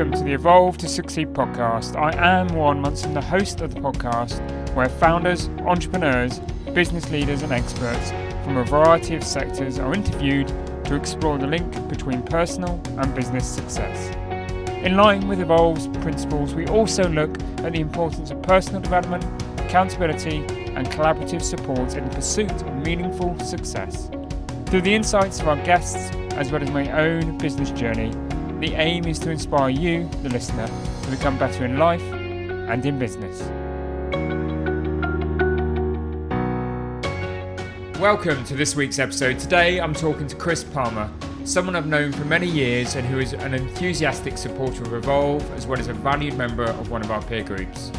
welcome to the Evolve to Succeed podcast. I am Warren Munson, the host of the podcast, where founders, entrepreneurs, business leaders, and experts from a variety of sectors are interviewed to explore the link between personal and business success. In line with Evolve's principles, we also look at the importance of personal development, accountability, and collaborative support in the pursuit of meaningful success. Through the insights of our guests, as well as my own business journey, the aim is to inspire you, the listener, to become better in life and in business. Welcome to this week's episode. Today I'm talking to Chris Palmer, someone I've known for many years and who is an enthusiastic supporter of Evolve as well as a valued member of one of our peer groups.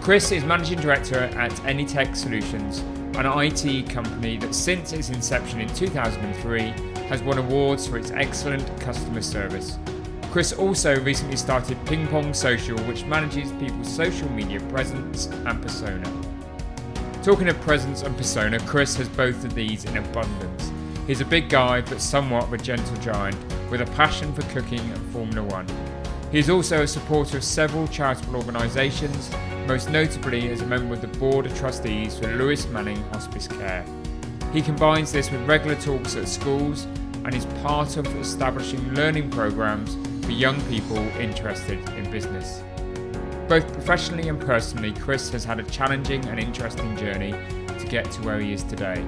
Chris is managing director at Anytech Solutions, an IT company that since its inception in 2003 has won awards for its excellent customer service. Chris also recently started Ping Pong Social, which manages people's social media presence and persona. Talking of presence and persona, Chris has both of these in abundance. He's a big guy, but somewhat of a gentle giant, with a passion for cooking and Formula One. He is also a supporter of several charitable organisations, most notably as a member of the Board of Trustees for Lewis Manning Hospice Care. He combines this with regular talks at schools and is part of establishing learning programs for young people interested in business. Both professionally and personally, Chris has had a challenging and interesting journey to get to where he is today.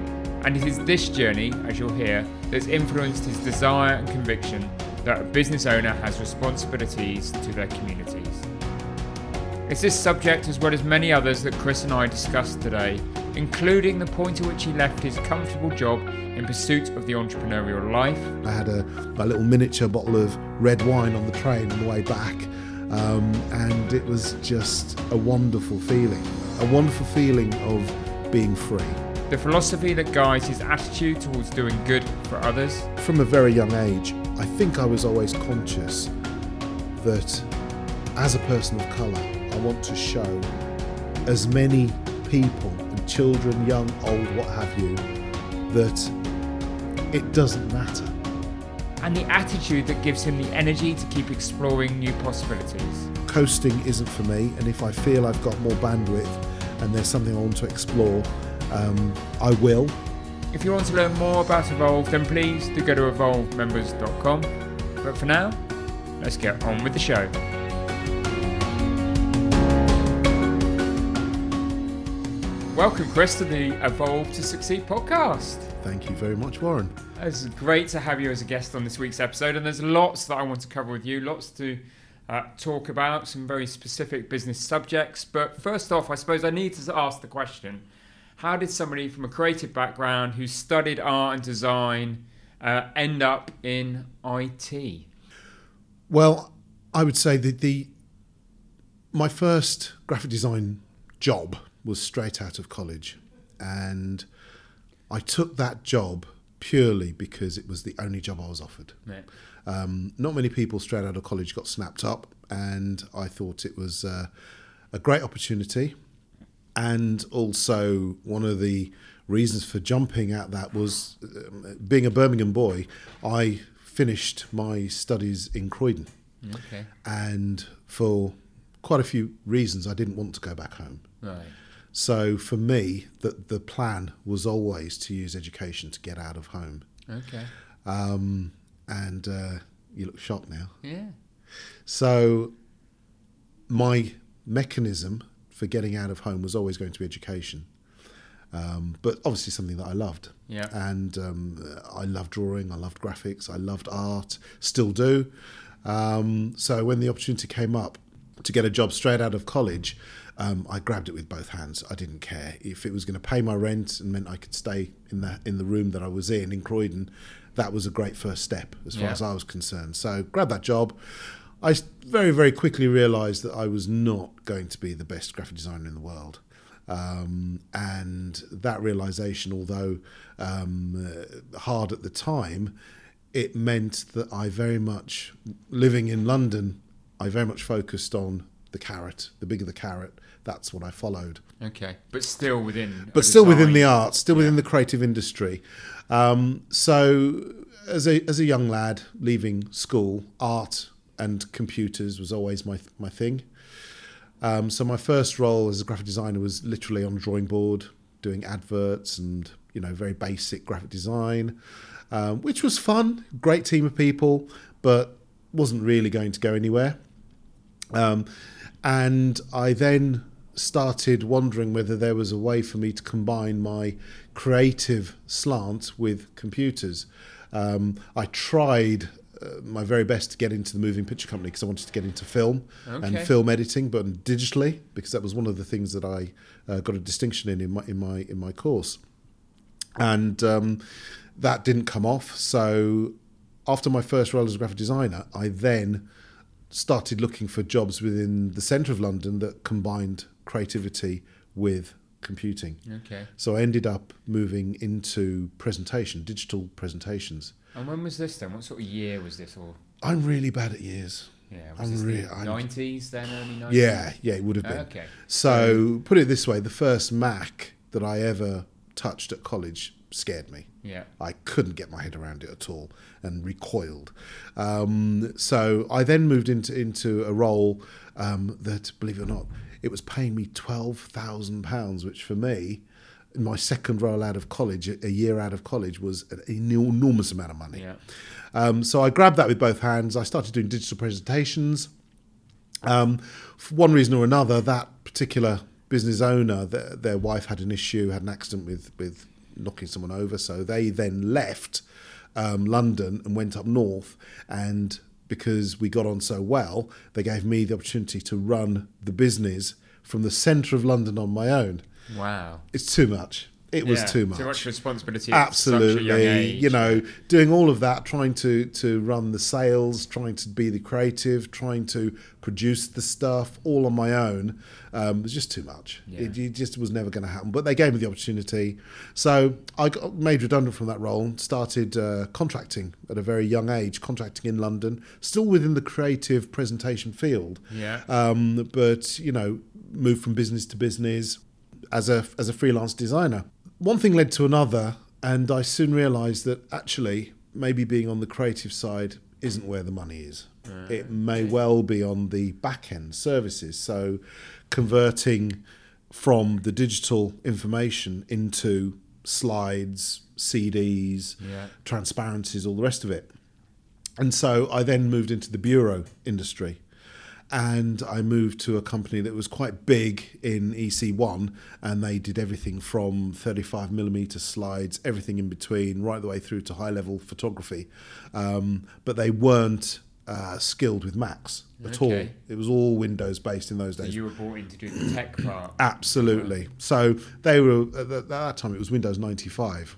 And it is this journey, as you'll hear, that's influenced his desire and conviction that a business owner has responsibilities to their communities. It's this subject, as well as many others, that Chris and I discussed today, including the point at which he left his comfortable job in pursuit of the entrepreneurial life. I had a, a little miniature bottle of red wine on the train on the way back, um, and it was just a wonderful feeling. A wonderful feeling of being free. The philosophy that guides his attitude towards doing good for others. From a very young age, I think I was always conscious that as a person of colour, I want to show as many people and children, young, old, what have you, that it doesn't matter. And the attitude that gives him the energy to keep exploring new possibilities. Coasting isn't for me, and if I feel I've got more bandwidth and there's something I want to explore, um, I will. If you want to learn more about Evolve, then please do go to evolvemembers.com. But for now, let's get on with the show. Welcome, Chris, to the Evolve to Succeed podcast. Thank you very much, Warren. It's great to have you as a guest on this week's episode, and there's lots that I want to cover with you, lots to uh, talk about, some very specific business subjects. But first off, I suppose I need to ask the question how did somebody from a creative background who studied art and design uh, end up in IT? Well, I would say that the my first graphic design job was straight out of college, and I took that job purely because it was the only job I was offered. Yeah. Um, not many people straight out of college got snapped up, and I thought it was uh, a great opportunity. And also, one of the reasons for jumping at that was um, being a Birmingham boy, I finished my studies in Croydon. Okay. And for quite a few reasons, I didn't want to go back home. Right. So for me, the, the plan was always to use education to get out of home. Okay. Um, and uh, you look shocked now. Yeah. So my mechanism for getting out of home was always going to be education. Um, but obviously something that I loved. Yeah. And um, I loved drawing, I loved graphics, I loved art, still do. Um, so when the opportunity came up to get a job straight out of college, um, I grabbed it with both hands. I didn't care if it was going to pay my rent and meant I could stay in the in the room that I was in in Croydon. That was a great first step as far Yeah. as I was concerned. So grab that job. I very very quickly realised that I was not going to be the best graphic designer in the world. Um, and that realization, although um, uh, hard at the time, it meant that I very much, living in London, I very much focused on the carrot. The bigger the carrot, that's what I followed. Okay. But still within. But still within the arts, still within the creative industry. Um, so, as a as a young lad leaving school, art and computers was always my my thing. Um, so my first role as a graphic designer was literally on a drawing board, doing adverts and you know very basic graphic design, um, which was fun. Great team of people, but wasn't really going to go anywhere. Um, and I then started wondering whether there was a way for me to combine my creative slant with computers. Um, I tried uh, my very best to get into the moving picture company because I wanted to get into film and film editing, but digitally because that was one of the things that I uh, got a distinction in in my in my in my course, and um, that didn't come off. So after my first role as a graphic designer, I then started looking for jobs within the centre of London that combined creativity with computing. Okay. So I ended up moving into presentation, digital presentations. And when was this then? What sort of year was this? Or I'm really bad at years. yeah, was I'm really- nineties then, early nineties? Yeah, yeah, it would have been. Okay. So put it this way: the first Mac that I ever touched at college scared me. Yeah. I couldn't get my head around it at all and recoiled. Um, so I then moved into into a role um, that, believe it or not, it was paying me twelve thousand pounds, which for me, in my second role out of college, a year out of college, was an enormous amount of money. Yeah. Um, so I grabbed that with both hands. I started doing digital presentations. Um, for one reason or another, that particular business owner, their, their wife had an issue, had an accident with with knocking someone over. So they then left um, London and went up north. And because we got on so well, they gave me the opportunity to run the business from the centre of London on my own. Wow. It's too much. It was Yeah, too much Too much responsibility. At such a young absolutely you know doing all of that trying to to run the sales trying to be the creative trying to produce the stuff all on my own um, was just too much Yeah. it, it just was never going to happen but they gave me the opportunity so i got made redundant from that role and started uh, contracting at a very young age contracting in london still within the creative presentation field Yeah. um, but you know moved from business to business as a as a freelance designer. One thing led to another, and I soon realised that actually maybe being on the creative side isn't where the money is. Ah, it may well be on the back end services. So converting from the digital information into slides, CDs, Yeah. transparencies, all the rest of it. And so I then moved into the bureau industry. And I moved to a company that was quite big in EC1, and they did everything from 35 millimeter slides, everything in between, right the way through to high level photography. Um, but they weren't uh, skilled with Macs at all. It was all Windows based in those So days. you were brought in to do the tech part. Absolutely. So they were at that- at that time. It was Windows ninety five,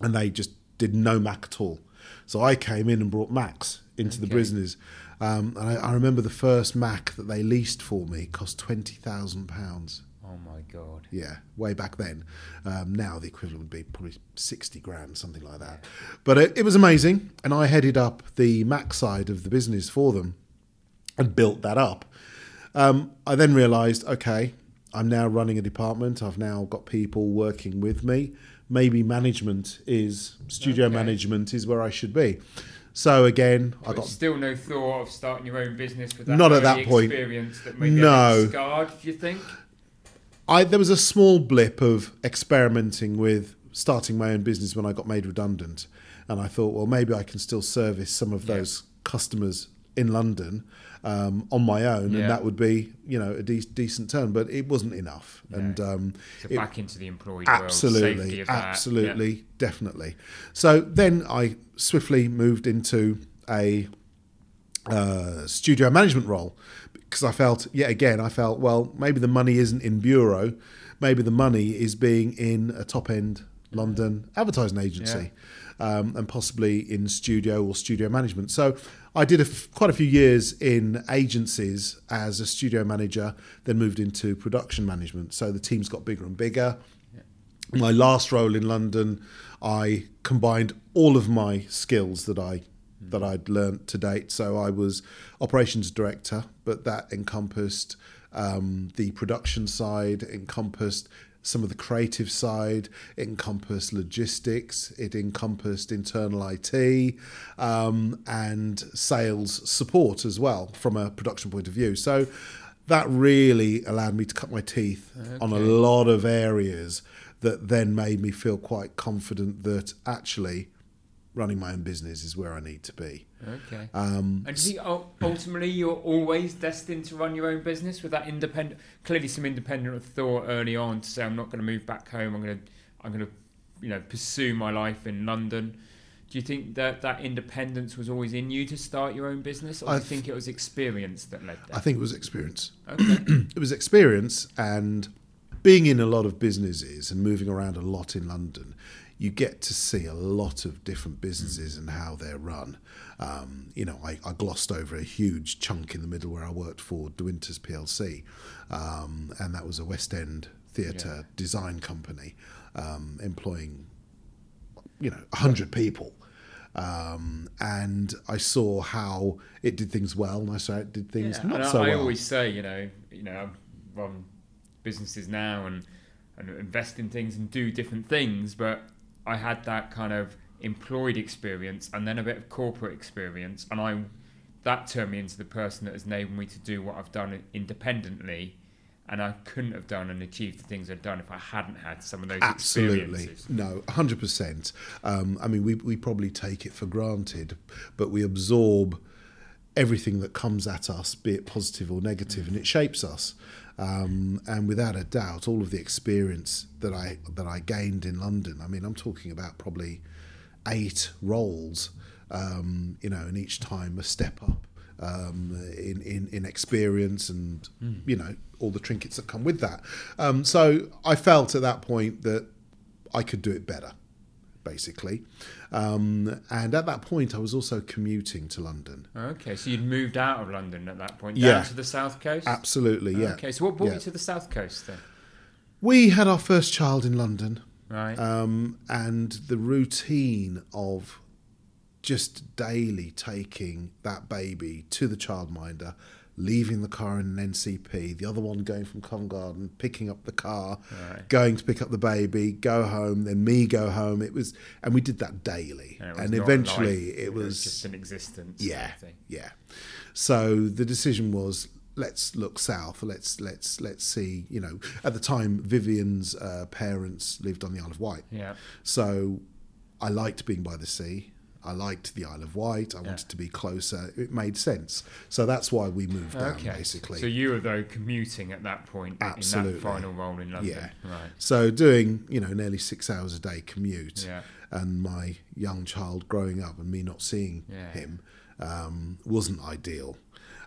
and they just did no Mac at all. So I came in and brought Macs into the Okay. business. Um, and I, I remember the first Mac that they leased for me cost twenty thousand pounds. Oh my god. Yeah, way back then. Um, now the equivalent would be probably 60 grand, something like that. But it, it was amazing. And I headed up the Mac side of the business for them and built that up. Um, I then realised, okay, I'm now running a department. I've now got people working with me. Maybe management is, studio Okay. management is where I should be. So again, I got still no thought of starting your own business with that Not at that point. experience that maybe No. scarred, do you think? I there was a small blip of experimenting with starting my own business when I got made redundant, and I thought, well, maybe I can still service some of Yeah. those customers in London um, on my own, Yeah. and that would be you know a de- decent turn. But it wasn't enough, and um, So it- back into the world, safety absolutely, that. absolutely, definitely. So then I swiftly moved into a uh, studio management role because I felt yet again I felt well maybe the money isn't in bureau, maybe the money is being in a top end London advertising agency. Um, and possibly in studio or studio management. So I did a f- quite a few years in agencies as a studio manager, then moved into production management. So the teams got bigger and bigger my last role in London, I combined all of my skills that I that I'd learnt to date. So I was operations director, but that encompassed um, the production side, encompassed some of the creative side. It encompassed logistics. It encompassed internal IT um, and sales support as well from a production point of view. So that really allowed me to cut my teeth on a lot of areas that then made me feel quite confident that actually running my own business is where I need to be. Okay. Um, And do you think ultimately you're always destined to run your own business with that independent, clearly some independent thought early on to say I'm not going to move back home. I'm going to, I'm going to, you know, pursue my life in London. Do you think that that independence was always in you to start your own business, or do I you th- think it was experience that led I think it was experience. Okay. it was experience and being in a lot of businesses and moving around a lot in London, you get to see a lot of different businesses and how they're run. Um, you know, I, I glossed over a huge chunk in the middle where I worked for Dewynters PLC, um, and that was a West End theatre design company um, employing, you know, 100 people. Um, and I saw how it did things well, and I saw it did things Yeah, not and so I, I well. always say, you know, you know, I run businesses now and and invest in things and do different things, but I had that kind of employed experience and then a bit of corporate experience, and I that turned me into the person that has enabled me to do what I've done independently. And I couldn't have done and achieved the things I've done if I hadn't had some of those Absolutely. experiences. No, 100%. Um, I mean, we, we probably take it for granted, but we absorb everything that comes at us, be it positive or negative, and it shapes us. Um, and without a doubt, all of the experience that I that I gained in London. I mean, I'm talking about probably eight roles, um, you know, and each time a step up um, in, in in experience and you know all the trinkets that come with that. Um, so I felt at that point that I could do it better, basically. Um, and at that point, I was also commuting to London. Okay, so you'd moved out of London at that point, down Yeah. to the south coast. Absolutely, yeah. Okay, so what brought Yeah. you to the south coast then? We had our first child in London. Right. um, and the routine of just daily taking that baby to the childminder, leaving the car in an NCP, the other one going from Covent Garden, picking up the car, Right. going to pick up the baby, go home, then me go home. It was, and we did that daily, And it was and eventually life, it was just an existence. sort yeah, of yeah. So the decision was let's look south. Let's let's let's see. You know, at the time, Vivian's uh, parents lived on the Isle of Wight, Yeah. so I liked being by the sea. I liked the Isle of Wight. I Yeah. wanted to be closer. It made sense. So that's why we moved down, Okay. basically. So you were though commuting at that point in Absolutely. that final role in London. Yeah. Right. So doing, you know, nearly six hours a day commute, Yeah. and my young child growing up and me not seeing Yeah. him um, wasn't ideal.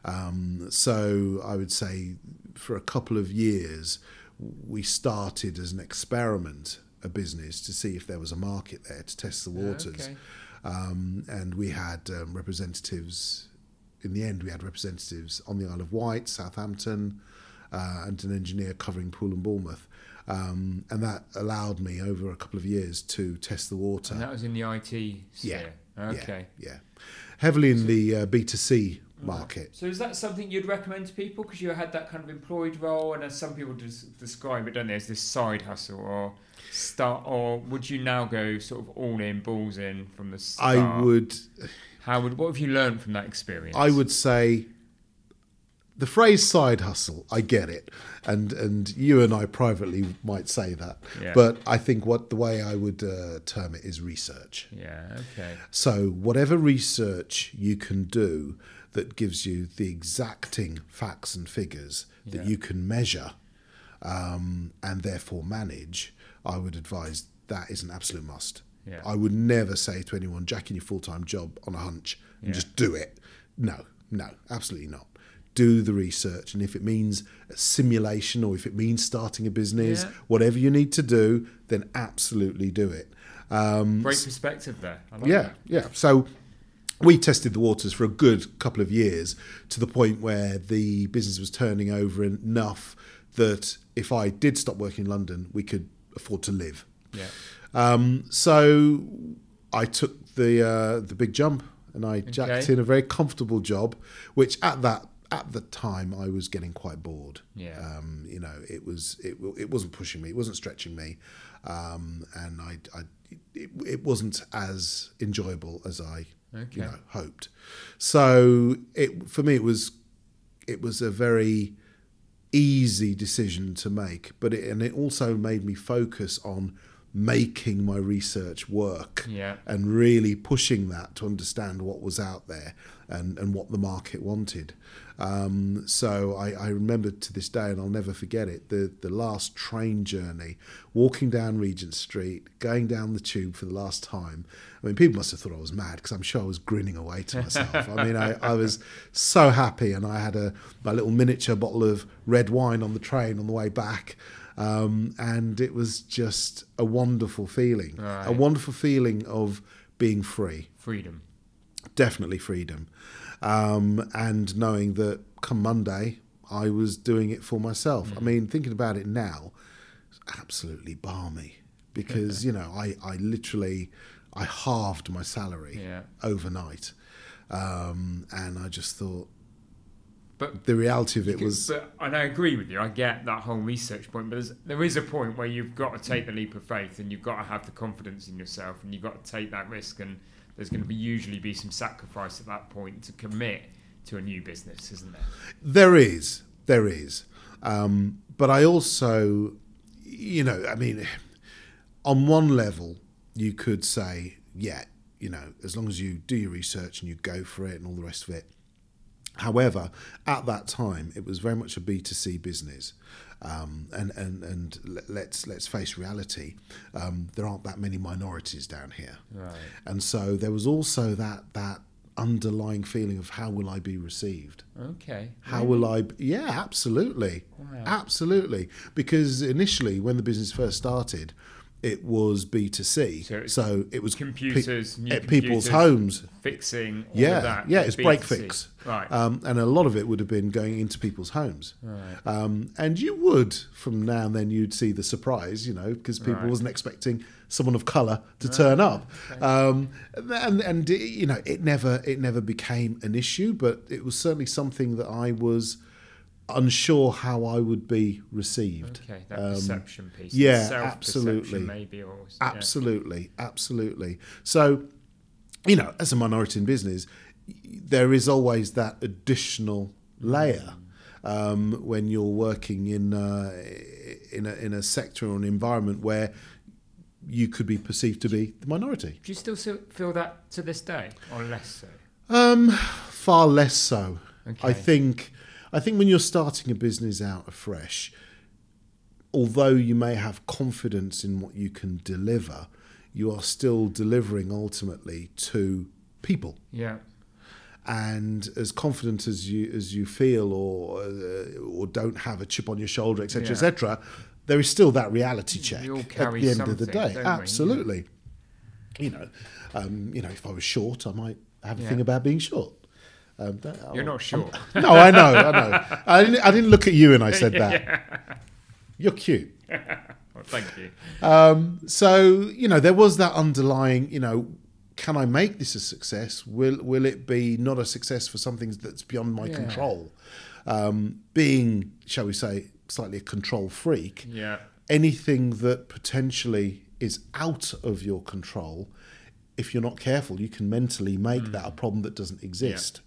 Um, so I would say for a couple of years, we started as an experiment, a business to see if there was a market there to test the waters. Okay. Um, and we had um, representatives. In the end, we had representatives on the Isle of Wight, Southampton, uh, and an engineer covering Poole and Bournemouth. Um, and that allowed me over a couple of years to test the water. And that was in the IT sphere. Okay. Yeah, yeah. Heavily in the uh, B2C market. So is that something you'd recommend to people? Because you had that kind of employed role, and as some people des- describe it, don't they, as this side hustle or start, or would you now go sort of all in, balls in from the start? I would How would what have you learned from that experience? I would say the phrase side hustle, I get it. And and you and I privately might say that. Yeah. But I think what the way I would uh, term it is research. Yeah. Okay. So whatever research you can do that gives you the exacting facts and figures that Yeah. you can measure um, and therefore manage, I would advise that is an absolute must. Yeah. I would never say to anyone, jack in your full time job on a hunch and Yeah. just do it. No, no, absolutely not. Do the research, and if it means a simulation or if it means starting a business, whatever you need to do, then absolutely do it. Um, Great perspective there. I like yeah, that. yeah. So we tested the waters for a good couple of years to the point where the business was turning over enough that if I did stop working in London, we could afford to live. Yeah. Um, so I took the uh, the big jump and I jacked Okay. in a very comfortable job, which at that at the time I was getting quite bored. Yeah. Um, you know, it was it it wasn't pushing me, it wasn't stretching me, um, and I, I it, it wasn't as enjoyable as I Okay. you know hoped. So it for me it was it was a very easy decision to make, but it, and it also made me focus on making my research work Yeah. and really pushing that to understand what was out there and, and what the market wanted. Um, so I, I remember to this day, and I'll never forget it, the, the last train journey, walking down Regent Street, going down the tube for the last time. I mean, people must have thought I was mad because I'm sure I was grinning away to myself. I mean, I, I was so happy, and I had a my little miniature bottle of red wine on the train on the way back. Um, and it was just a wonderful feeling, a wonderful feeling of being free, Freedom. definitely freedom, um, and knowing that come Monday I was doing it for myself. Mm. I mean, thinking about it now, it's absolutely barmy because you know I, I literally I halved my salary Yeah. overnight, um, and I just thought But the reality of it was But, and I agree with you. I get that whole research point, but there's, there is a point where you've got to take the leap of faith, and you've got to have the confidence in yourself, and you've got to take that risk. And there's going to be usually be some sacrifice at that point to commit to a new business, isn't there? There is, there is, um, but I also, you know, I mean, on one level, you could say, yeah, you know, as long as you do your research and you go for it and all the rest of it. However, at that time, it was very much a B two C business, um, and and and let's let's face reality. Um, there aren't that many minorities down here, Right. and so there was also that that underlying feeling of how will I be received. Okay. How will I? b- Yeah, absolutely, Wow. absolutely. Because initially, when the business first started, it was B two C, So so it was computers, new at people's computers, homes. fixing? All Yeah, of that, yeah, it's break B2C. fix, Right. um, and a lot of it would have been going into people's homes. right. Um, and you would, from now and then, you'd see the surprise, you know, because people Right. wasn't expecting someone of colour to turn up. Um, and and you know, it never it never became an issue, but it was certainly something that I was unsure how I would be received. Okay. That Um, perception piece. yeah, absolutely. Maybe. Or, yeah. Absolutely, absolutely. So, you know, as a minority in business, there is always that additional layer um, when you're working in uh, in a in a sector or an environment where you could be perceived to be the minority. Do you still feel that to this day, or less so? Um, far less so. Okay. I think I think when you're starting a business out afresh, although you may have confidence in what you can deliver, you are still delivering ultimately to people. Yeah. And as confident as you as you feel, or uh, or don't have a chip on your shoulder, etc., Yeah. etc., there is still that reality check at the end of the day. we? Absolutely. You know, um, you know, if I was short, I might have a Yeah. thing about being short. Um, You're not sure. no, I know, I know. I didn't, I didn't look at you and I said that. You're cute. Well, thank you. Um, so you know, there was that underlying. You know, can I make this a success? Will Will it be not a success for something that's beyond my Yeah. control? Um, being, shall we say, slightly a control freak. Yeah. Anything that potentially is out of your control, if you're not careful, you can mentally make Mm. that a problem that doesn't exist.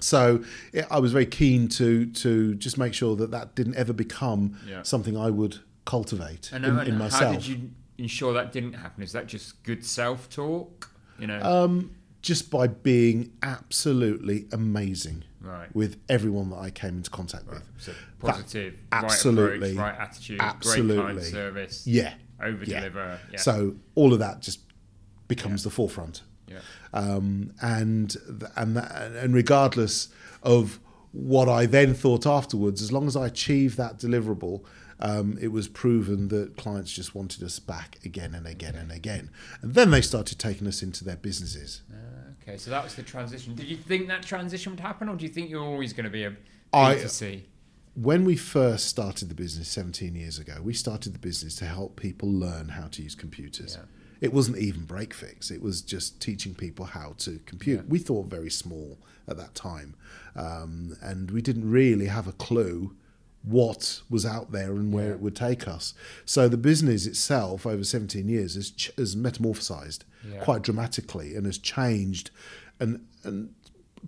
So yeah, I was very keen to to just make sure that that didn't ever become Yeah. something I would cultivate And, in, and in how myself. did you ensure that didn't happen? Is that just good self-talk? You know. um, just by being absolutely amazing right. with everyone that I came into contact with. So positive, absolutely, right approach, right attitude, great absolutely. client service, Yeah. over deliver. Yeah. So all of that just becomes Yeah. the forefront. yeah. Um, and and that, and regardless of what I then thought afterwards, as long as I achieved that deliverable, um, it was proven that clients just wanted us back again and again and again, and then they started taking us into their businesses. Uh, okay, so that was the transition. Did you think that transition would happen, or do you think you're always going to be a I- B2C? When we first started the business 17 years ago, we started the business to help people learn how to use computers. Yeah. It wasn't even break fix. It was just teaching people how to compute. Yeah. We thought very small at that time, um, and we didn't really have a clue what was out there and where Yeah. it would take us. So the business itself, over 17 years, has, ch- has metamorphosized Yeah. quite dramatically and has changed. And and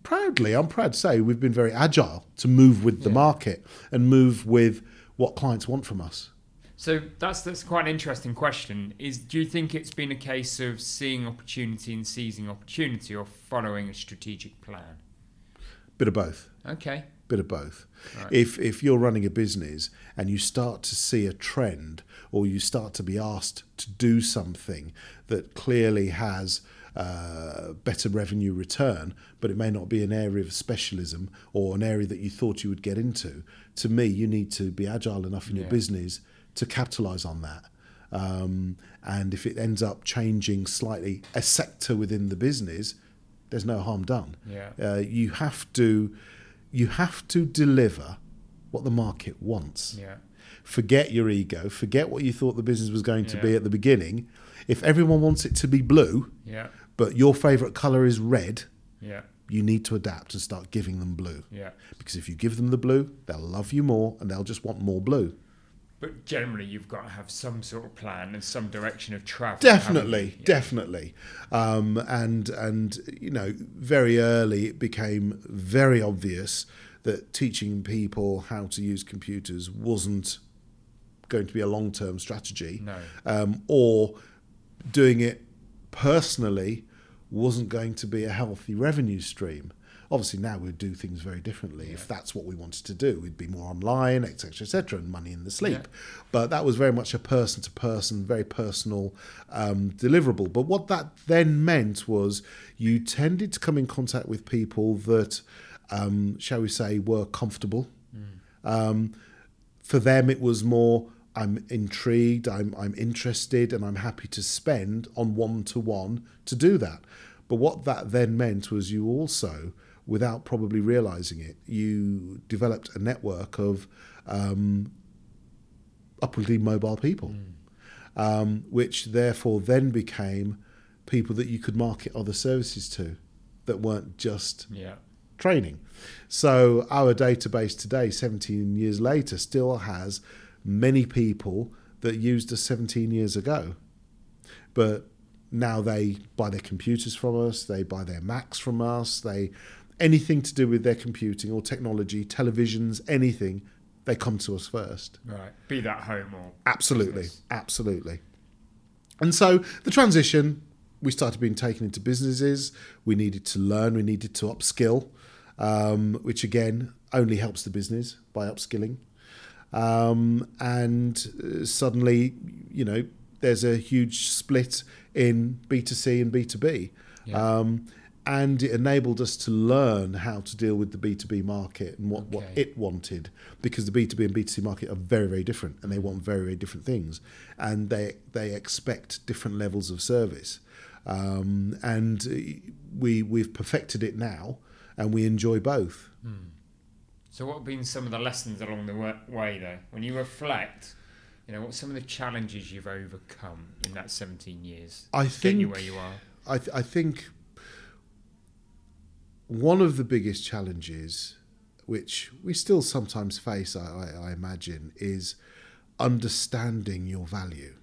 proudly, I'm proud to say we've been very agile to move with the market and move with what clients want from us. So that's that's quite an interesting question. Is do you think it's been a case of seeing opportunity and seizing opportunity, or following a strategic plan? Bit of both. Okay. Bit of both. Right. If if you're running a business and you start to see a trend, or you start to be asked to do something that clearly has uh, better revenue return, but it may not be an area of specialism or an area that you thought you would get into. To me, you need to be agile enough in your business to capitalize on that. Um, and if it ends up changing slightly a sector within the business, there's no harm done. Yeah. Uh, you have to you have to deliver what the market wants. Yeah. Forget your ego. Forget what you thought the business was going to be at the beginning. If everyone wants it to be blue, Yeah. but your favourite colour is red, Yeah. you need to adapt and start giving them blue. Yeah. Because if you give them the blue, they'll love you more and they'll just want more blue. But generally, you've got to have some sort of plan and some direction of travel. Definitely. Yeah. definitely, um, and and you know, very early it became very obvious that teaching people how to use computers wasn't going to be a long term strategy, No. um, or doing it personally wasn't going to be a healthy revenue stream. Obviously, now we'd do things very differently. If that's what we wanted to do, we'd be more online, etc., etc., and money in the sleep. Yeah. But that was very much a person to person, very personal um, deliverable. But what that then meant was you tended to come in contact with people that, um, shall we say, were comfortable. Um, for them, it was more. I'm intrigued. I'm I'm interested, and I'm happy to spend on one to one to do that. But what that then meant was you also, without probably realizing it, you developed a network of um, upwardly mobile people, um, which therefore then became people that you could market other services to that weren't just Yeah. training. So our database today, 17 years later, still has many people that used us 17 years ago. But now they buy their computers from us, they buy their Macs from us, they anything to do with their computing or technology, televisions, anything, they come to us first. Right. Be that home or Absolutely, business. absolutely. And so the transition, we started being taken into businesses. We needed to learn. We needed to upskill, um, which again only helps the business by upskilling. Um, and uh, suddenly, you know, there's a huge split in B2C and B2B. Yeah. Um, and it enabled us to learn how to deal with the B2B market and what, what it wanted because the B2B and B2C market are very, very different and they want very, very different things. And they, they expect different levels of service. Um, and we, we've perfected it now and we enjoy both. So, what have been some of the lessons along the way, though? When you reflect, you know, what some of the challenges you've overcome in that 17 years I to get you think where you are? I, th- I think one of the biggest challenges, which we still sometimes face, I, I, imagine, is understanding your value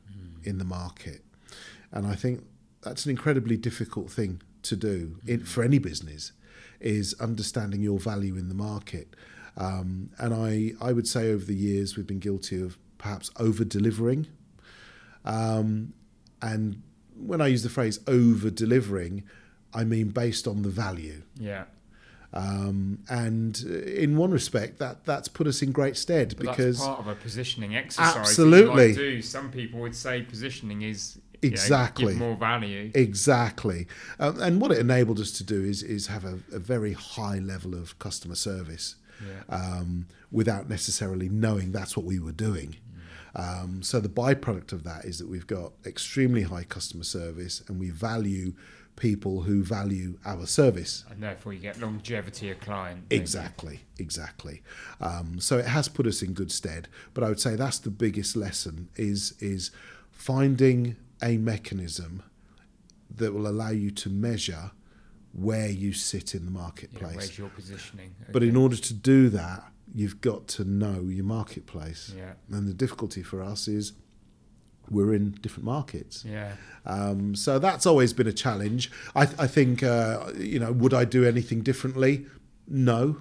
in the market. And I think that's an incredibly difficult thing to do in, for any business, is understanding your value in the market. Um, and I, I would say over the years we've been guilty of perhaps over delivering. Um, and when I use the phrase over delivering, I mean based on the value. Yeah. Um, and uh, in one respect, that that's put us in great stead But because that's part of a positioning exercise. Absolutely. do. Some people would say positioning is you know, Exactly. give more value. exactly, um, and what it enabled us to do is is have a, a very high level of customer service Yeah. um, without necessarily knowing that's what we were doing. Um, so the byproduct of that is that we've got extremely high customer service, and we value people who value our service. And therefore, you get longevity of client. don't you? Exactly, exactly. Um, so it has put us in good stead. But I would say that's the biggest lesson is is finding a mechanism that will allow you to measure where you sit in the Yeah, marketplace. where's your positioning? But in order to do that, you've got to know your marketplace. Yeah. And the difficulty for us is we're in different markets. Yeah. Um, so that's always been a challenge. I, I think, uh, you know, would I do anything differently? No.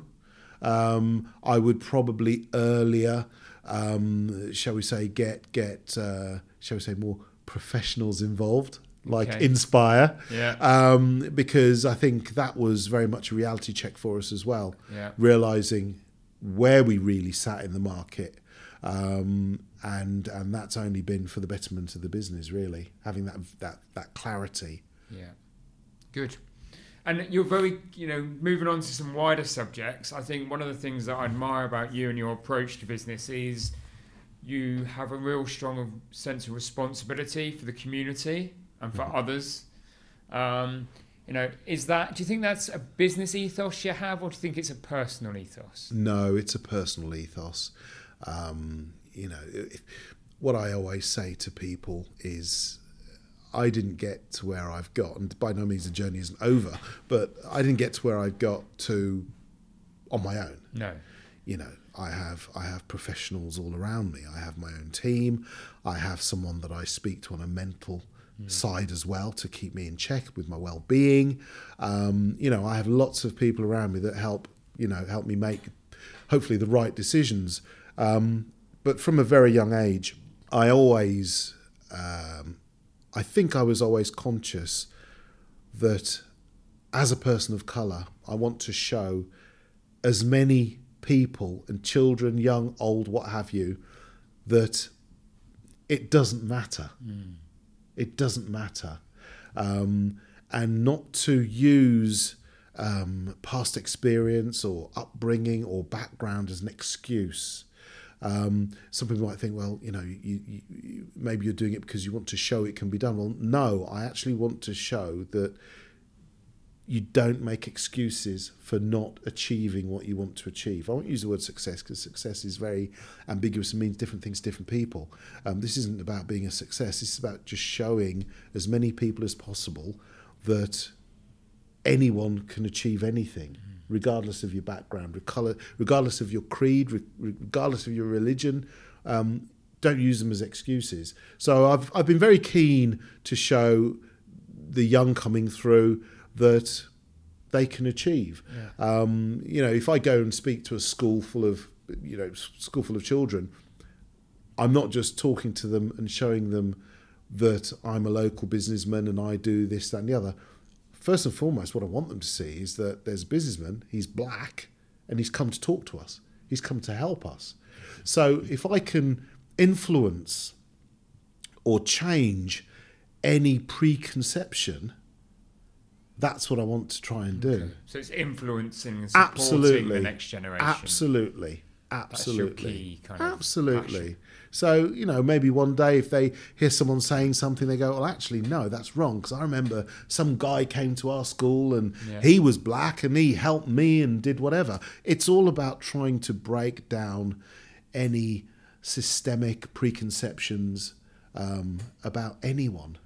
Um, I would probably earlier, um, shall we say, get get, uh, shall we say, more professionals involved, like Okay. Inspire, Yeah. um, because I think that was very much a reality check for us as well Yeah. realizing where we really sat in the market. Um, and and that's only been for the betterment of the business, really, having that that that clarity. Yeah. Good. And you're very, you know, moving on to some wider subjects. I think one of the things that I admire about you and your approach to business is you have a real strong sense of responsibility for the community and for others. Um, you know, is that? Do you think that's a business ethos you have, or do you think it's a personal ethos? No, it's a personal ethos. Um, you know, if, what I always say to people is, I didn't get to where I've got, and by no means the journey isn't over, but I didn't get to where I've got to on my own. No. you know i have i have professionals all around me. I have my own team. I have someone that i speak to on a mental side as well to keep me in check with my well-being. Um, you know i have lots of people around me that help you know help me make hopefully the right decisions. Um, but from a very young age i always um, i think i was always conscious that as a person of color i want to show as many people and children, young, old, what have you, that it doesn't matter. It doesn't matter. Um, and not to use um, past experience or upbringing or background as an excuse. Um, some people might think, well, you know, you, you, you, maybe you're doing it because you want to show it can be done. Well, no, I actually want to show that you don't make excuses for not achieving what you want to achieve. I won't use the word success because success is very ambiguous and means different things to different people. Um, this isn't about being a success. This is about just showing as many people as possible that anyone can achieve anything, regardless of your background, regardless of your creed, regardless of your religion. Um, don't use them as excuses. So I've I've been very keen to show the young coming through that they can achieve. Um, you know, if I go and speak to a school full of you know school full of children, I'm not just talking to them and showing them that I'm a local businessman and I do this, that, and the other. First and foremost, what I want them to see is that there's a businessman, he's black, and he's come to talk to us. He's come to help us. So if I can influence or change any preconception, that's what I want to try and do. So it's influencing and supporting Absolutely. the next generation. Absolutely. Absolutely. Absolutely. So, you know, maybe one day if they hear someone saying something, they go, well, actually, no, that's wrong. Because I remember some guy came to our school and Yeah. he was black and he helped me and did whatever. It's all about trying to break down any systemic preconceptions um, about anyone.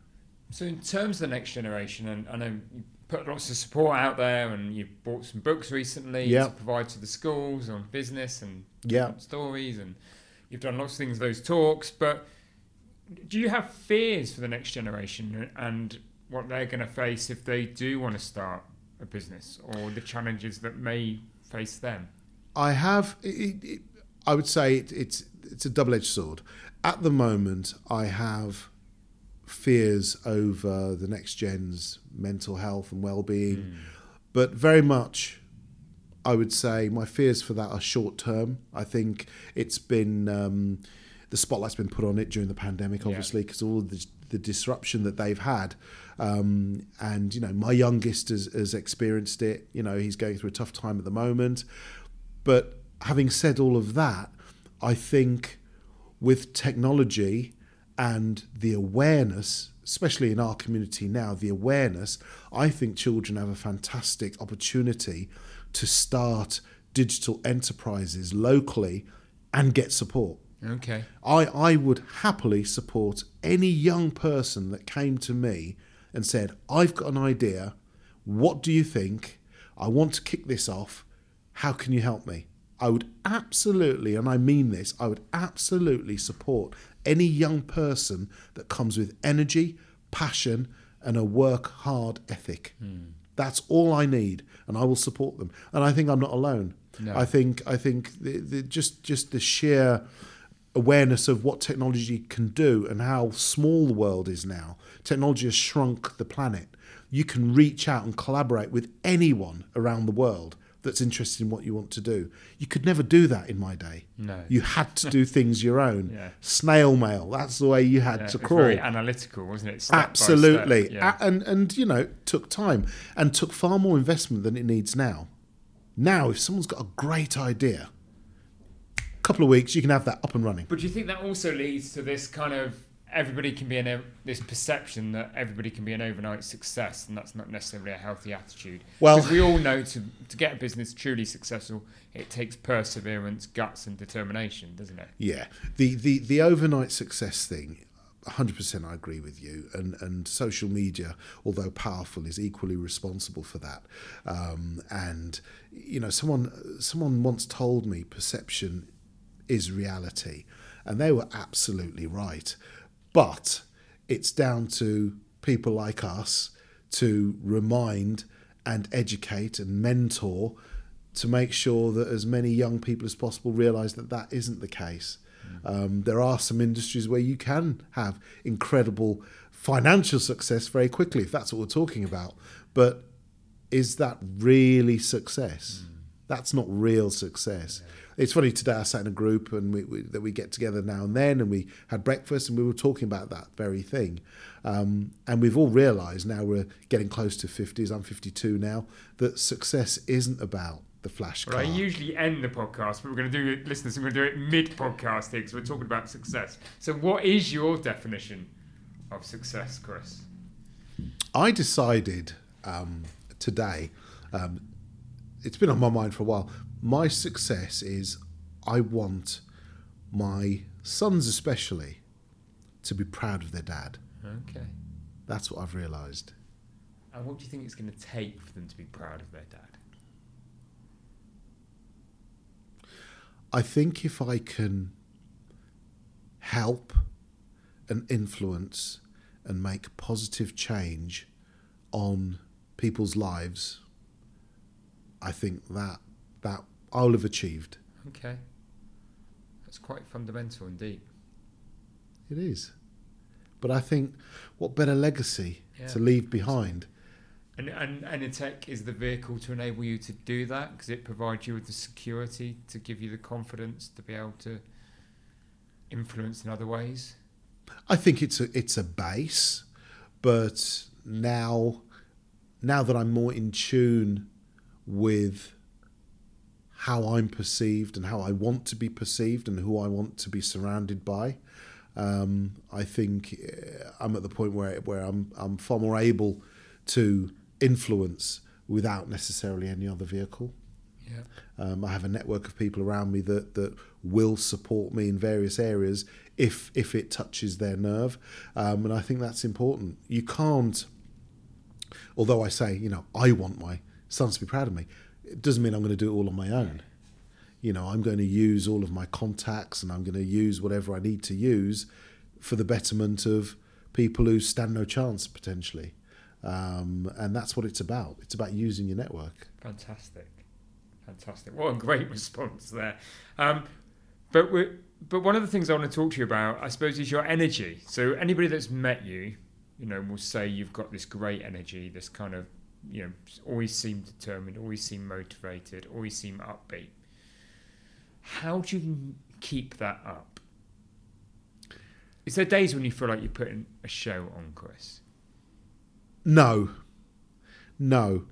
So, in terms of the next generation, and I know you put lots of support out there, and you've bought some books recently Yeah. to provide to the schools on business and Yeah. stories, and you've done lots of things, those talks. But do you have fears for the next generation and what they're going to face if they do want to start a business, or the challenges that may face them? I have. It, it, I would say it, it's it's a double edged sword. At the moment, I have fears over the next gen's mental health and well being, but very much. I would say my fears for that are short term. I think it's been um, the spotlight's been put on it during the pandemic, obviously, because all the, the disruption that they've had. Um, and you know, my youngest has, has experienced it. You know, he's going through a tough time at the moment. But having said all of that, I think with technology and the awareness, especially in our community now, the awareness, I think children have a fantastic opportunity to start digital enterprises locally and get support. Okay. I, I would happily support any young person that came to me and said, I've got an idea. What do you think? I want to kick this off. How can you help me? I would absolutely, and I mean this, I would absolutely support any young person that comes with energy, passion, and a work hard ethic. That's all I need, and I will support them. And I think I'm not alone. No. I think I think the, the, just just the sheer awareness of what technology can do and how small the world is now. Technology has shrunk the planet. You can reach out and collaborate with anyone around the world that's interested in what you want to do. You could never do that in my day. No. You had to do things your own. Yeah. Snail mail. That's the way you had Yeah, to crawl. very analytical, wasn't it? Step by step. Absolutely. Yeah. A- And and you know, took time and took far more investment than it needs now. Now, if someone's got a great idea, a couple of weeks you can have that up and running. But do you think that also leads to this kind of everybody can be an this perception that everybody can be an overnight success, and that's not necessarily a healthy attitude. Well- we all know to to get a business truly successful, it takes perseverance, guts, and determination, doesn't it? Yeah, the the the overnight success thing. 100% I agree with you and and social media although powerful is equally responsible for that um, and you know someone someone once told me perception is reality and they were absolutely right but it's down to people like us to remind and educate and mentor to make sure that as many young people as possible realize that that isn't the case. Um, there are some industries where you can have incredible financial success very quickly, if that's what we're talking about. But is that really success? That's not real success. It's funny today. I sat in a group and we, we, that we get together now and then, and we had breakfast and we were talking about that very thing. Um, and we've all realised now we're getting close to fifties. I'm 52 now. That success isn't about the flash car. Well, I usually end the podcast, but we're going to do it, listeners. I'm going to do it mid podcast here because we're talking about success. So, what is your definition of success, Chris? I decided um, today, um, it's been on my mind for a while. My success is I want my sons, especially, to be proud of their dad. Okay. That's what I've realised. And what do you think it's going to take for them to be proud of their dad? I think if I can help and influence and make positive change on people's lives, I think that that I'll have achieved. Okay. That's quite fundamental and deep. It is. But I think what better legacy Yeah. to leave behind? And, and Anitech is the vehicle to enable you to do that because it provides you with the security to give you the confidence to be able to influence in other ways. I think it's a it's a base, but now now that I'm more in tune with how I'm perceived and how I want to be perceived and who I want to be surrounded by, um, I think uh, I'm at the point where where I'm I'm far more able to influence without necessarily any other vehicle. Yeah. Um, I have a network of people around me that, that will support me in various areas if if it touches their nerve, um, and I think that's important. You can't, although I say you know I want my sons to be proud of me, it doesn't mean I'm going to do it all on my own. You know I'm going to use all of my contacts and I'm going to use whatever I need to use for the betterment of people who stand no chance potentially, um, and that's what it's about. It's about using your network. Fantastic, fantastic! What a great response there. Um, but we but one of the things I want to talk to you about, I suppose, is your energy. So anybody that's met you, you know, will say you've got this great energy, this kind of, you know, always seem determined, always seem motivated, always seem upbeat. How do you keep that up? Is there days when you feel like you're putting a show on, Chris? No, no,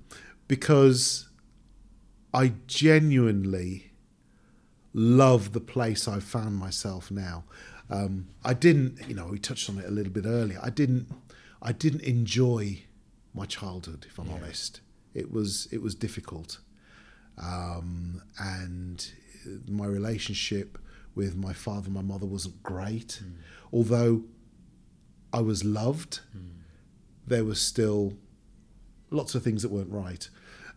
because I genuinely love the place I've found myself now. Um, I didn't, you know, we touched on it a little bit earlier. I didn't, I didn't enjoy my childhood, if I'm Yeah. honest. It was, it was difficult, um, and my relationship with my father and my mother wasn't great. Although I was loved, there was still lots of things that weren't right.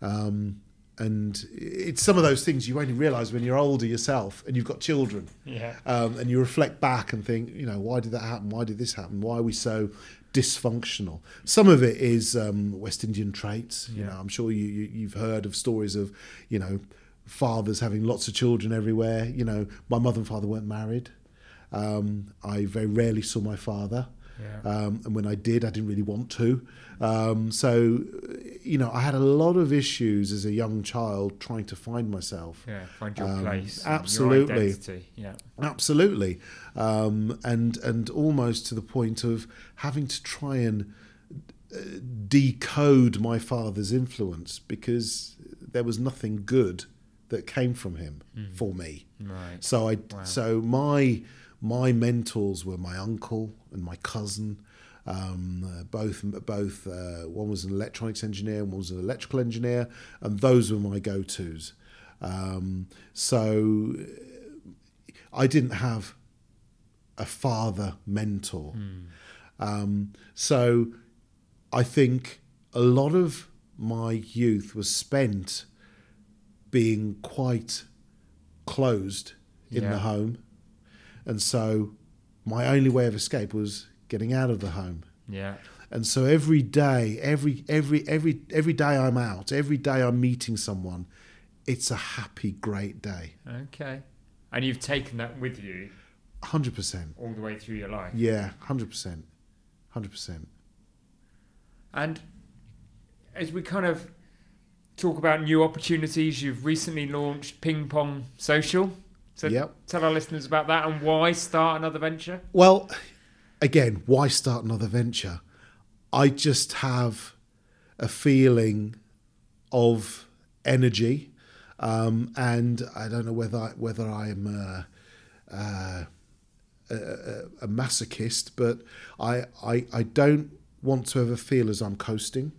Um, and it's some of those things you only realise when you're older yourself and you've got children. Yeah. Um, and you reflect back and think, you know, why did that happen? Why did this happen? Why are we so dysfunctional? Some of it is um, West Indian traits. You Yeah. know, I'm sure you, you you've heard of stories of, you know, fathers having lots of children everywhere. You know, my mother and father weren't married. Um, I very rarely saw my father. Yeah. Um, and when I did, I didn't really want to. Um, so, you know, I had a lot of issues as a young child trying to find myself. Yeah. Find your Um, place. your absolutely. identity. Yeah. Absolutely, um, and and almost to the point of having to try and uh, decode my father's influence because there was nothing good that came from him for me. Right. So I Wow. so my my mentors were my uncle and my cousin. Um, uh, both both uh, one was an electronics engineer and one was an electrical engineer, and those were my go tos. Um, so I didn't have a father mentor. Um, so I think a lot of my youth was spent being quite closed in Yeah. the home. And so my only way of escape was getting out of the home. Yeah. And so every day, every every every every day I'm out, every day I'm meeting someone, it's a happy, great day. Okay. And you've taken that with you Hundred percent. all the way through your life. Yeah, hundred percent. Hundred percent. And as we kind of talk about new opportunities, you've recently launched Ping Pong Social. So Yep. tell our listeners about that and why start another venture. Well, again, why start another venture? I just have a feeling of energy, um, and I don't know whether I, whether I'm uh, uh, a, a, a masochist, but I, I I don't want to ever feel as I'm coasting.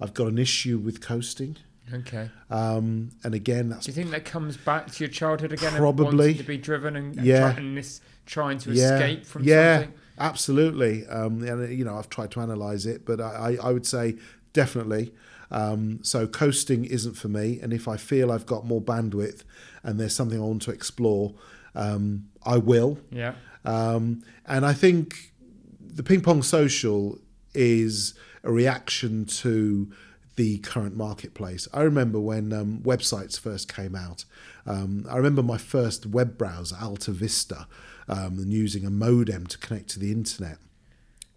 I've got an issue with coasting, Okay. um, and again, that's Do you think that comes back to your childhood again? Probably. to be driven and, and, Yeah. try, and this trying to yeah, escape from yeah, something. Absolutely. Um, and you know, I've tried to analyze it, but I, I would say definitely. Um, so coasting isn't for me, and if I feel I've got more bandwidth and there's something I want to explore, um, I will. Yeah. Um, and I think the ping pong social is a reaction to the current marketplace. I remember when um, websites first came out. Um, I remember my first web browser, Alta Vista, um, and using a modem to connect to the internet.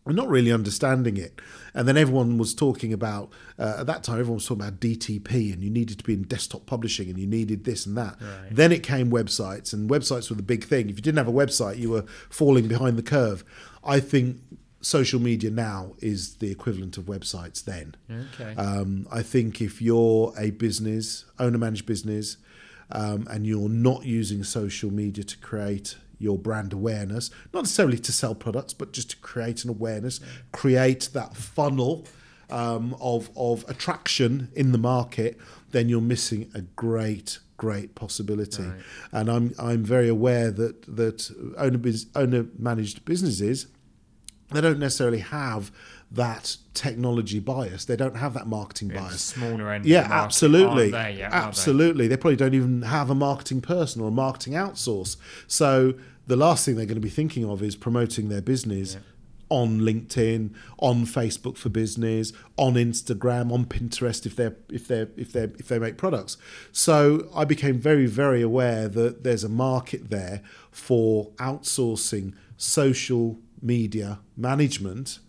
And not really understanding it. And then everyone was talking about, uh, at that time, everyone was talking about DTP and you needed to be in desktop publishing and you needed this and that. Right. Then it came websites, and websites were the big thing. If you didn't have a website, you were falling behind the curve. I think social media now is the equivalent of websites then. Okay. Um, I think if you're a business, owner managed business, um, and you're not using social media to create your brand awareness, not necessarily to sell products, but just to create an awareness, create that funnel um, of, of attraction in the market, then you're missing a great, great possibility. Right. And I'm, I'm very aware that, that owner, owner managed businesses they don't necessarily have that technology bias. They don't have that marketing Yeah, bias. smaller end. Yeah, absolutely. aren't they yet, are they? absolutely. They? probably don't even have a marketing person or a marketing outsource. So the last thing they're going to be thinking of is promoting their business Yeah. on LinkedIn, on Facebook for business, on Instagram, on Pinterest if they're if they if they if they make products. So I became very very aware that there's a market there for outsourcing social media management.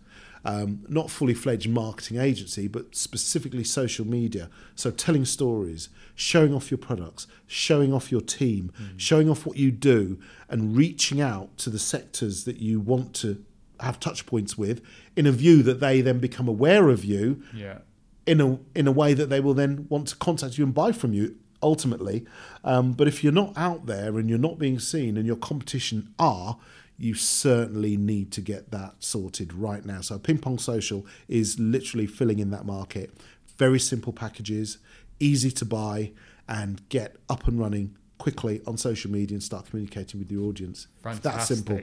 Um, not fully fledged marketing agency, but specifically social media. So telling stories, showing off your products, showing off your team, showing off what you do, and reaching out to the sectors that you want to have touch points with in a view that they then become aware of you Yeah. in a in a way that they will then want to contact you and buy from you ultimately. Um, but if you're not out there and you're not being seen, and your competition are, you certainly need to get that sorted right now. So Ping Pong Social is literally filling in that market. Very simple packages, easy to buy, and get up and running quickly on social media and start communicating with your audience. It's Fantastic. that simple.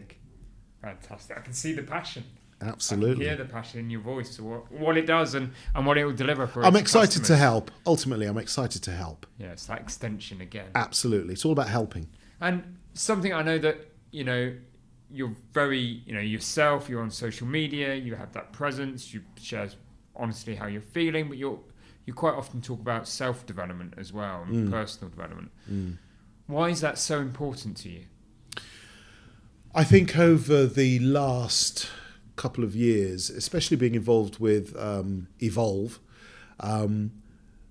Fantastic. I can see the passion. I Absolutely. can hear the passion in your voice, what, what it does and, and what it will deliver for I'm excited to help. Ultimately, I'm excited to help. Yeah, it's that extension again. Absolutely. It's all about helping. And something I know that, you know, you're very, you know, yourself, you're on social media, you have that presence, you share honestly how you're feeling, but you're you quite often talk about self development as well and Mm. personal development. Why is that so important to you? I think over the last couple of years, especially being involved with um, Evolve, um,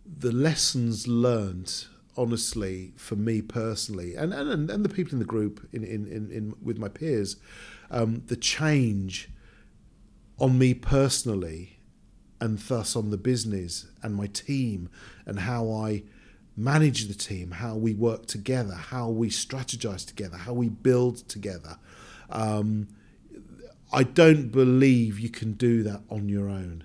the lessons learned, honestly, for me personally, and, and, and the people in the group, in, in, in, in with my peers, um, the change on me personally, and thus on the business and my team, and how I manage the team, how we work together, how we strategize together, how we build together. Um, I don't believe you can do that on your own.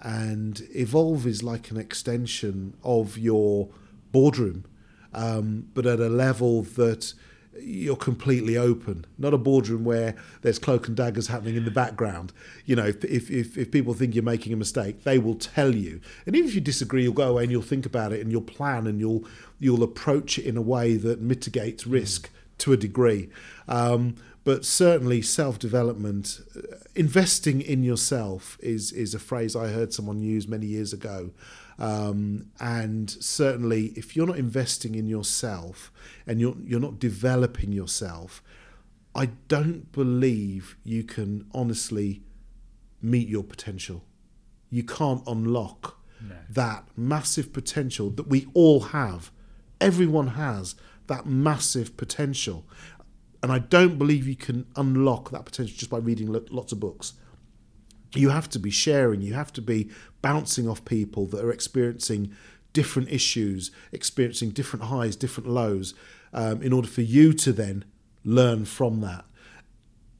And Evolve is like an extension of your boardroom, um, but at a level that you're completely open. Not a boardroom where there's cloak and daggers happening in the background. You know, if, if, if, if people think you're making a mistake, they will tell you. And even if you disagree, you'll go away and you'll think about it and you'll plan and you'll you'll approach it in a way that mitigates risk to a degree. Um, but certainly self development, uh, investing in yourself is is a phrase I heard someone use many years ago. Um, and certainly, if you're not investing in yourself and you're you're not developing yourself, I don't believe you can honestly meet your potential. You can't unlock No. that massive potential that we all have. Everyone has that massive potential. And I don't believe you can unlock that potential just by reading lo- lots of books. You have to be sharing, you have to be bouncing off people that are experiencing different issues, experiencing different highs, different lows, um, in order for you to then learn from that.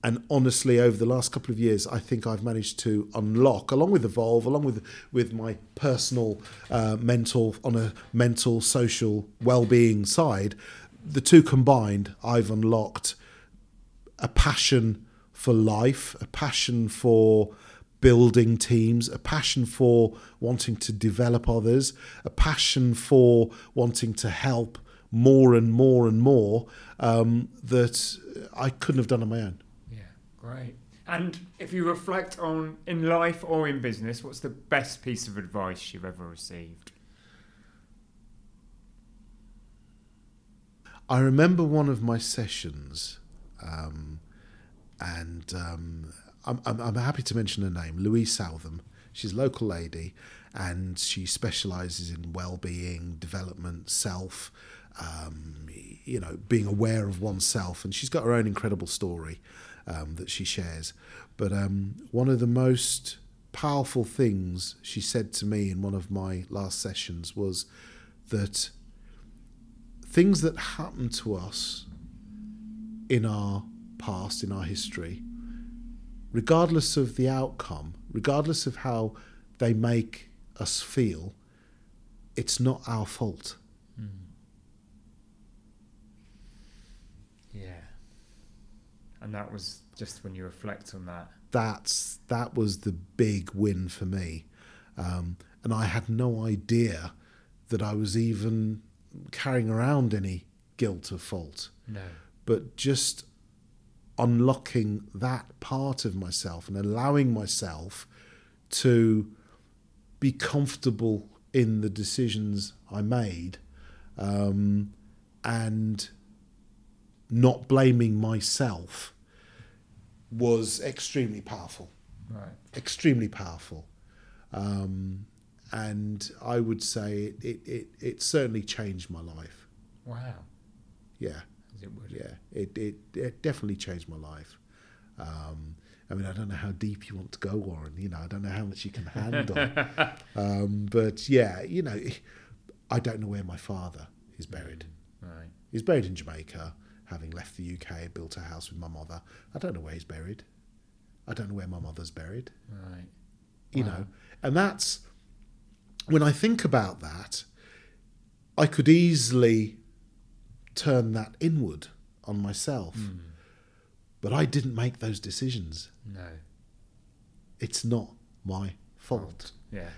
And honestly over the last couple of years i think i've managed to unlock along with evolve along with with my personal uh, mental on a mental social well-being side the two combined i've unlocked a passion for life a passion for building teams a passion for wanting to develop others a passion for wanting to help more and more and more um, that i couldn't have done on my own Yeah, great. And if you reflect on in life or in business, what's the best piece of advice you've ever received? I remember one of my sessions, um, and um, I'm, I'm, I'm happy to mention her name, Louise Southam. She's a local lady, and she specialises in well-being, development, self, um, you know, being aware of oneself. And she's got her own incredible story um, that she shares. But um, one of the most powerful things she said to me in one of my last sessions was that things that happen to us in our past, in our history, regardless of the outcome, regardless of how they make us feel, it's not our fault. Yeah. And that was just when you reflect on that. That's that was the big win for me, um, and I had no idea that I was even carrying around any guilt or fault. No. but just unlocking that part of myself and allowing myself to be comfortable in the decisions I made um, and not blaming myself was extremely powerful. Right. Extremely powerful. Um, and I would say it, it, it, it certainly changed my life. Wow. Yeah. It would. Yeah, it, it, it definitely changed my life. Um, I mean, I don't know how deep you want to go, Warren. You know, I don't know how much you can handle. um, but yeah, you know, I don't know where my father is buried. Right. He's buried in Jamaica, having left the UK, built a house with my mother. I don't know where he's buried. I don't know where my mother's buried. Right. You Wow. know, and that's when I think about that, I could easily turn that inward on myself. Mm. But I didn't make those decisions. No. It's not my fault. Yeah.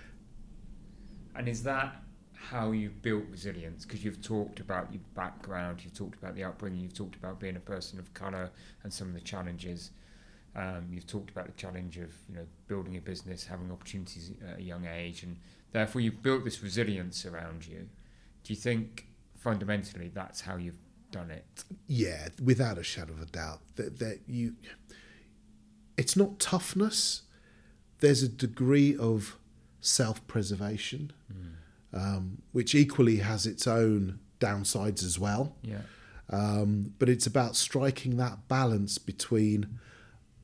And is that how you built resilience? Because you've talked about your background, you've talked about the upbringing, you've talked about being a person of colour and some of the challenges. Um, you've talked about the challenge of you know building a business, having opportunities at a young age, and therefore you've built this resilience around you. Do you think fundamentally that's how you've done it? Yeah, without a shadow of a doubt. That that you, it's not toughness. There's a degree of self-preservation, um, which equally has its own downsides as well. Yeah. Um, but it's about striking that balance between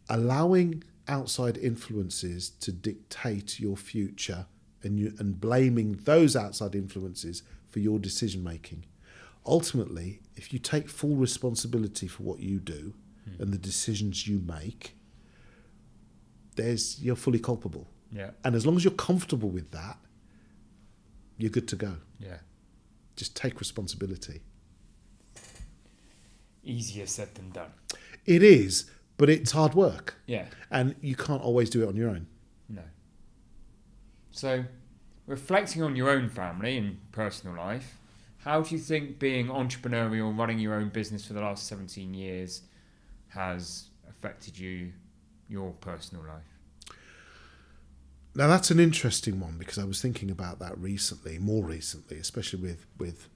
allowing outside influences to dictate your future and you, and blaming those outside influences for your decision making. Ultimately, if you take full responsibility for what you do hmm. and the decisions you make, there's you're fully culpable. Yeah. And as long as you're comfortable with that, you're good to go. Yeah. Just take responsibility. Easier said than done. It is, but it's hard work. Yeah. And you can't always do it on your own. No. So, reflecting on your own family and personal life, how do you think being entrepreneurial, running your own business for the last 17 years has affected you, your personal life? Now that's an interesting one because I was thinking about that recently, more recently, especially with with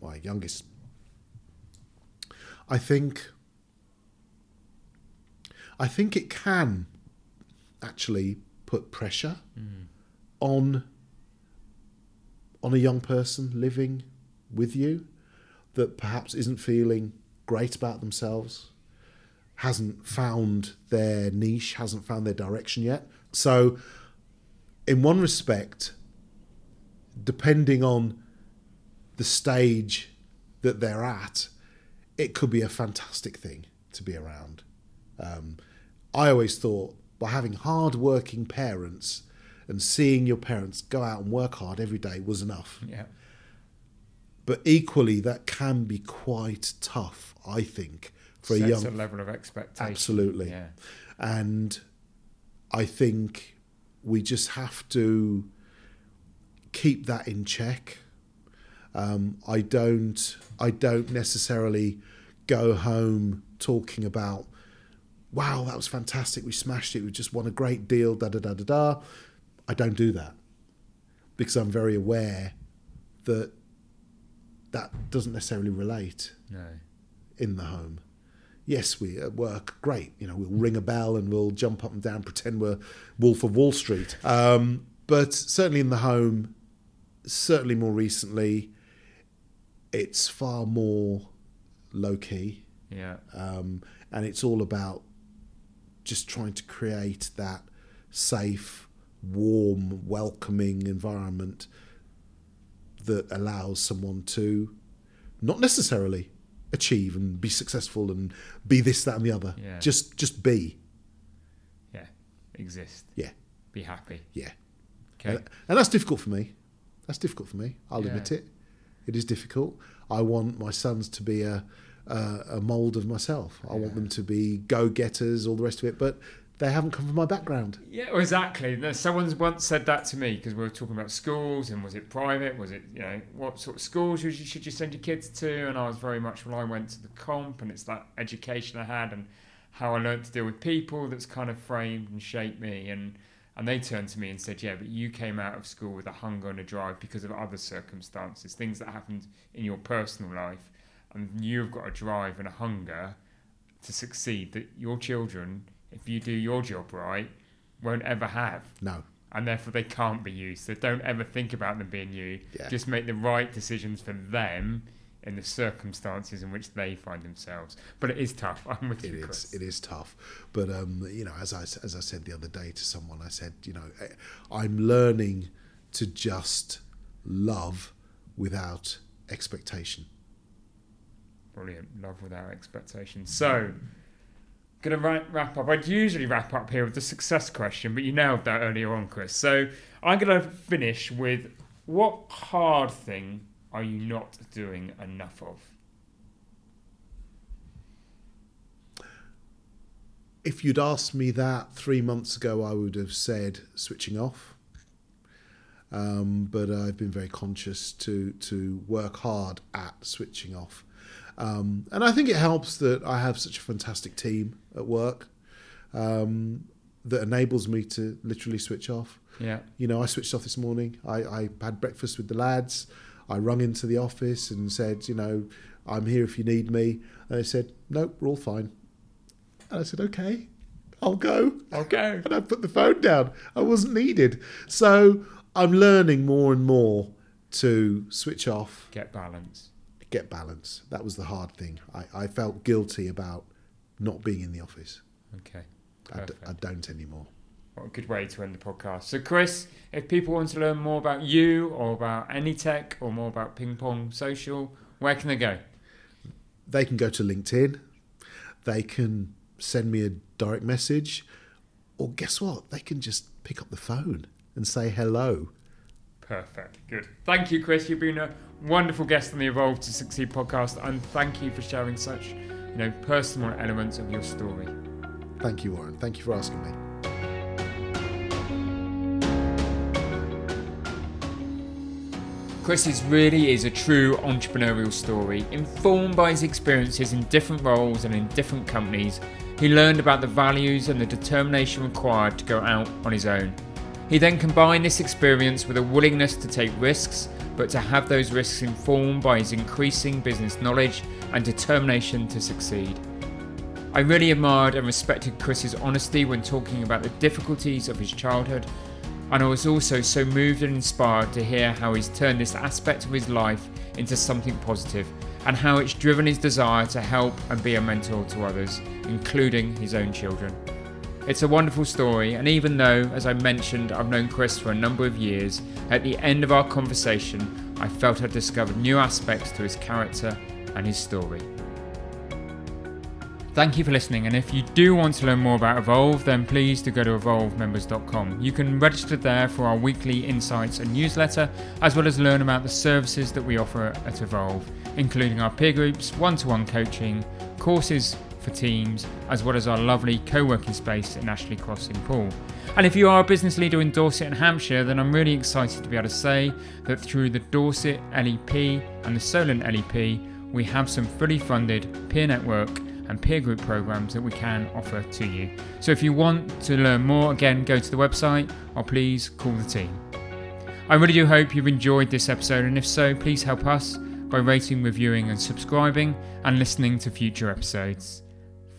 my youngest. I think I think it can actually put pressure mm. on on a young person living with you that perhaps isn't feeling great about themselves, hasn't found their niche, hasn't found their direction yet. So in one respect, depending on the stage that they're at, it could be a fantastic thing to be around. Um, I always thought by having hard-working parents and seeing your parents go out and work hard every day was enough. Yeah. But equally, that can be quite tough, I think, for a young a level of expectation. Absolutely. Yeah. and I think we just have to keep that in check. Um, I don't. I don't necessarily go home talking about, "Wow, that was fantastic! We smashed it! We just won a great deal!" Da da da da da. I don't do that because I'm very aware that that doesn't necessarily relate No. in the home. Yes, we at work, great. You know, we'll ring a bell and we'll jump up and down, pretend we're Wolf of Wall Street. Um, but certainly in the home, certainly more recently, it's far more low key, Yeah. um, and it's all about just trying to create that safe, warm, welcoming environment that allows someone to not necessarily achieve and be successful and be this, that, and the other. Yeah. Just, just be. Yeah. Exist. Yeah, Be happy. yeah. Okay. And, and that's difficult for me. That's difficult for me. I'll Yeah. admit it. It is difficult. I want my sons to be a a, a mold of myself. I want them to be go getters, all the rest of it. But they haven't come from my background. Yeah, exactly. Someone's once said that to me because we were talking about schools and was it private? Was it, you know, what sort of schools should you, should you send your kids to? And I was very much, well, I went to the comp and it's that education I had and how I learned to deal with people that's kind of framed and shaped me. And, and they turned to me and said, yeah, but you came out of school with a hunger and a drive because of other circumstances, things that happened in your personal life. And you've got a drive and a hunger to succeed that your children, if you do your job right, won't ever have. No. And therefore they can't be you. So don't ever think about them being you. Yeah. Just make the right decisions for them in the circumstances in which they find themselves. But it is tough. I'm with It you, is. Chris. It is tough, but um, you know, as I as I said the other day to someone, I said, you know, eh, I'm learning to just love without expectation. Brilliant. Love without expectations. So, going to wrap up. I'd usually wrap up here with the success question, but you nailed that earlier on, Chris. So I'm going to finish with what hard thing are you not doing enough of? If you'd asked me that three months ago, I would have said switching off. Um, but I've been very conscious to to work hard at switching off um, and I think it helps that I have such a fantastic team at work um, that enables me to literally switch off. Yeah. You know, I switched off this morning. I, I had breakfast with the lads. I rung into the office and said, you know, I'm here if you need me. And they said, nope, we're all fine. And I said, okay, I'll go. Okay. And I put the phone down. I wasn't needed. So I'm learning more and more to switch off, Get balance. Get balance. That was the hard thing. I, I felt guilty about not being in the office. Okay. I, d-. I don't anymore. What a good way to end the podcast. So, Chris, if people want to learn more about you or about Anitech or more about Ping Pong Social, where can they go? They can go to LinkedIn. They can send me a direct message. Or guess what? They can just pick up the phone and say hello. Perfect. Good. Thank you, Chris. You've been a wonderful guest on the Evolve to Succeed podcast, and thank you for sharing such, you know, personal elements of your story. Thank you, Warren. Thank you for asking me. Chris's really is a true entrepreneurial story. Informed by his experiences in different roles and in different companies, he learned about the values and the determination required to go out on his own. He then combined this experience with a willingness to take risks, but to have those risks informed by his increasing business knowledge and determination to succeed. I really admired and respected Chris's honesty when talking about the difficulties of his childhood, and I was also so moved and inspired to hear how he's turned this aspect of his life into something positive and how it's driven his desire to help and be a mentor to others, including his own children. It's a wonderful story, and even though, as I mentioned, I've known Chris for a number of years, at the end of our conversation, I felt I'd discovered new aspects to his character and his story. Thank you for listening, and if you do want to learn more about Evolve, then please do go to evolvemembers.com. You can register there for our weekly insights and newsletter, as well as learn about the services that we offer at Evolve, including our peer groups, one to one coaching, courses for teams, as well as our lovely co working space in Ashley Cross in. And if you are a business leader in Dorset and Hampshire, then I'm really excited to be able to say that through the Dorset LEP and the Solent LEP, we have some fully funded peer network and peer group programs that we can offer to you. So if you want to learn more, again, go to the website or please call the team. I really do hope you've enjoyed this episode, and if so, please help us by rating, reviewing, and subscribing and listening to future episodes.